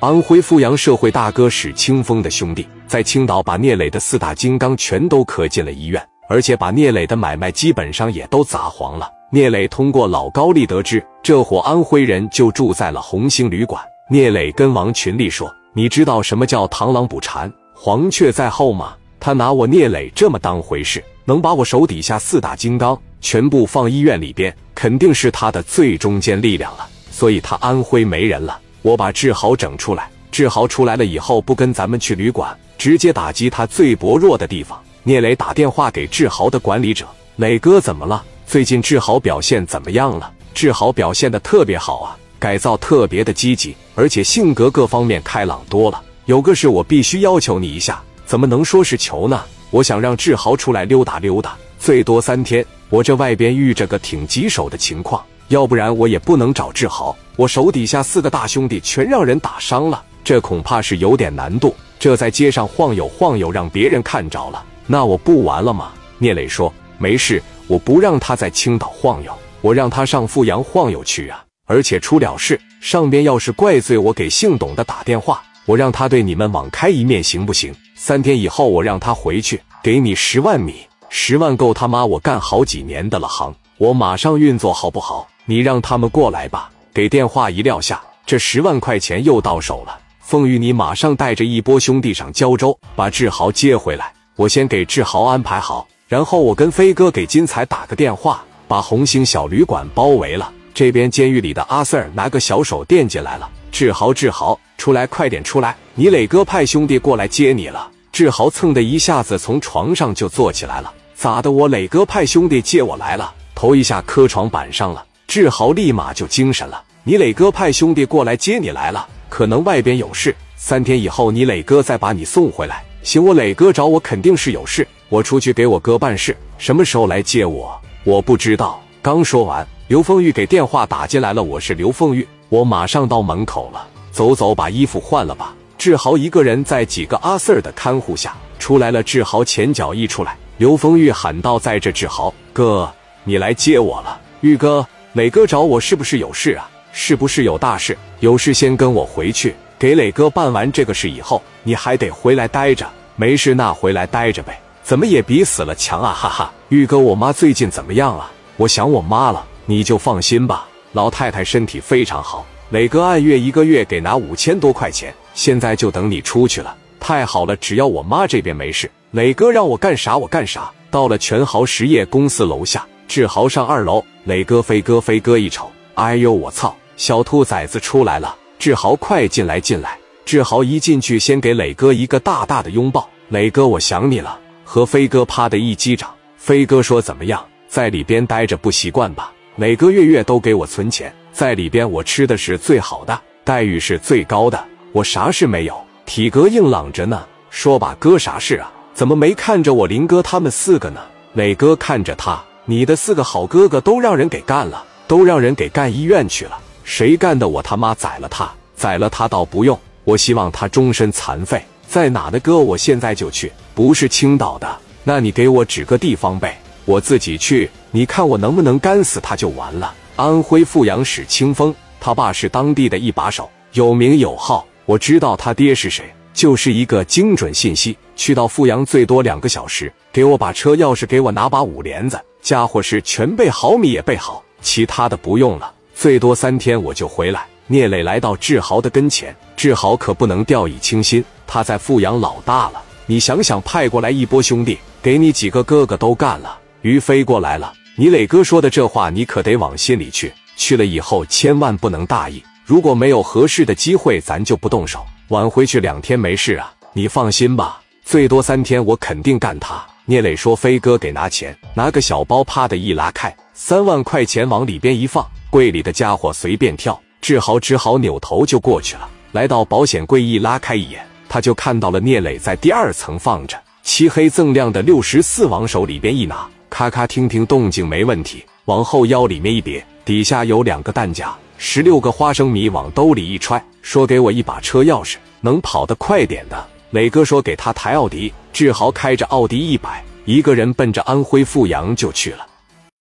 安徽阜阳社会大哥史清风的兄弟，在青岛把聂磊的四大金刚全都磕进了医院，而且把聂磊的买卖基本上也都砸黄了。聂磊通过老高丽得知，这伙安徽人就住在了红星旅馆。聂磊跟王群力说：“你知道什么叫螳螂捕蝉，黄雀在后吗？他拿我聂磊这么当回事，能把我手底下四大金刚全部放医院里边，肯定是他的最中坚力量了。所以他安徽没人了，我把志豪整出来。志豪出来了以后，不跟咱们去旅馆，直接打击他最薄弱的地方。”聂磊打电话给志豪的管理者：“磊哥怎么了？最近志豪表现怎么样了？”志豪表现的特别好啊。改造特别的积极，而且性格各方面开朗多了。有个事我必须要求你一下，怎么能说是求呢？我想让志豪出来溜达溜达，最多三天。我这外边遇着个挺棘手的情况，要不然我也不能找志豪。我手底下四个大兄弟全让人打伤了，这恐怕是有点难度。这在街上晃悠晃悠，让别人看着了，那我不完了吗？聂磊说：“没事，我不让他在青岛晃悠，我让他上阜阳晃悠去啊。”而且出了事，上边要是怪罪我，给姓董的打电话，我让他对你们网开一面，行不行？三天以后我让他回去，给你十万米，十万够他妈我干好几年的了行，我马上运作好不好？你让他们过来吧。给电话一撂下，这十万块钱又到手了。凤玉，你马上带着一波兄弟上胶州，把志豪接回来。我先给志豪安排好，然后我跟飞哥给金彩打个电话，把红星小旅馆包围了。这边监狱里的阿 Sir 拿个小手电进来了，志豪，志豪，出来，快点出来！你磊哥派兄弟过来接你了。志豪蹭的一下子从床上就坐起来了，咋的？我磊哥派兄弟接我来了，头一下磕床板上了。志豪立马就精神了，你磊哥派兄弟过来接你来了，可能外边有事。三天以后你磊哥再把你送回来。行，我磊哥找我肯定是有事，我出去给我哥办事。什么时候来接我？我不知道。刚说完。刘凤玉给电话打进来了，我是刘凤玉，我马上到门口了。走走，把衣服换了吧。志豪一个人在几个阿 Sir 的看护下出来了。志豪前脚一出来，刘凤玉喊道：“在这，志豪哥，你来接我了。玉哥，磊哥找我是不是有事啊？是不是有大事？有事先跟我回去，给磊哥办完这个事以后，你还得回来待着。没事，那回来待着呗，怎么也比死了强啊！哈哈。玉哥，我妈最近怎么样啊？我想我妈了。”你就放心吧，老太太身体非常好。磊哥按月一个月给拿五千多块钱，现在就等你出去了。太好了，只要我妈这边没事，磊哥让我干啥我干啥。到了全豪实业公司楼下，志豪上二楼，磊哥、飞哥、飞哥一瞅，哎呦我操，小兔崽子出来了！志豪快进来进来！志豪一进去，先给磊哥一个大大的拥抱。磊哥，我想你了。和飞哥啪的一击掌。飞哥说怎么样，在里边待着不习惯吧？每个月月都给我存钱，在里边我吃的是最好的，待遇是最高的，我啥事没有，体格硬朗着呢。说吧，哥啥事啊？怎么没看着我林哥他们四个呢？磊哥看着他，你的四个好哥哥都让人给干了，都让人给干医院去了。谁干的？我他妈宰了他，宰了他倒不用，我希望他终身残废。在哪的哥？我现在就去。不是青岛的，那你给我指个地方呗。我自己去，你看我能不能干死他就完了。安徽阜阳史清风，他爸是当地的一把手，有名有号。我知道他爹是谁，就是一个精准信息。去到阜阳最多两个小时，给我把车钥匙，给我拿把五连子，家伙事全备好，米也备好，其他的不用了。最多三天我就回来。聂磊来到志豪的跟前，志豪可不能掉以轻心，他在阜阳老大了。你想想，派过来一波兄弟，给你几个哥哥都干了。于飞过来了，你磊哥说的这话，你可得往心里去。去了以后，千万不能大意。如果没有合适的机会，咱就不动手。晚回去两天没事啊，你放心吧。最多三天，我肯定干他。聂磊说：“飞哥给拿钱，拿个小包，啪的一拉开，三万块钱往里边一放，柜里的家伙随便跳。志豪只好扭头就过去了。来到保险柜一拉开一眼，他就看到了聂磊在第二层放着漆黑锃亮的六十四，往手里边一拿。咔咔，听听动静没问题，往后腰里面一别，底下有两个弹夹，十六个花生米往兜里一揣，说给我一把车钥匙，能跑得快点的。磊哥说给他抬奥迪，志豪开着奥迪一百，一个人奔着安徽阜阳就去了。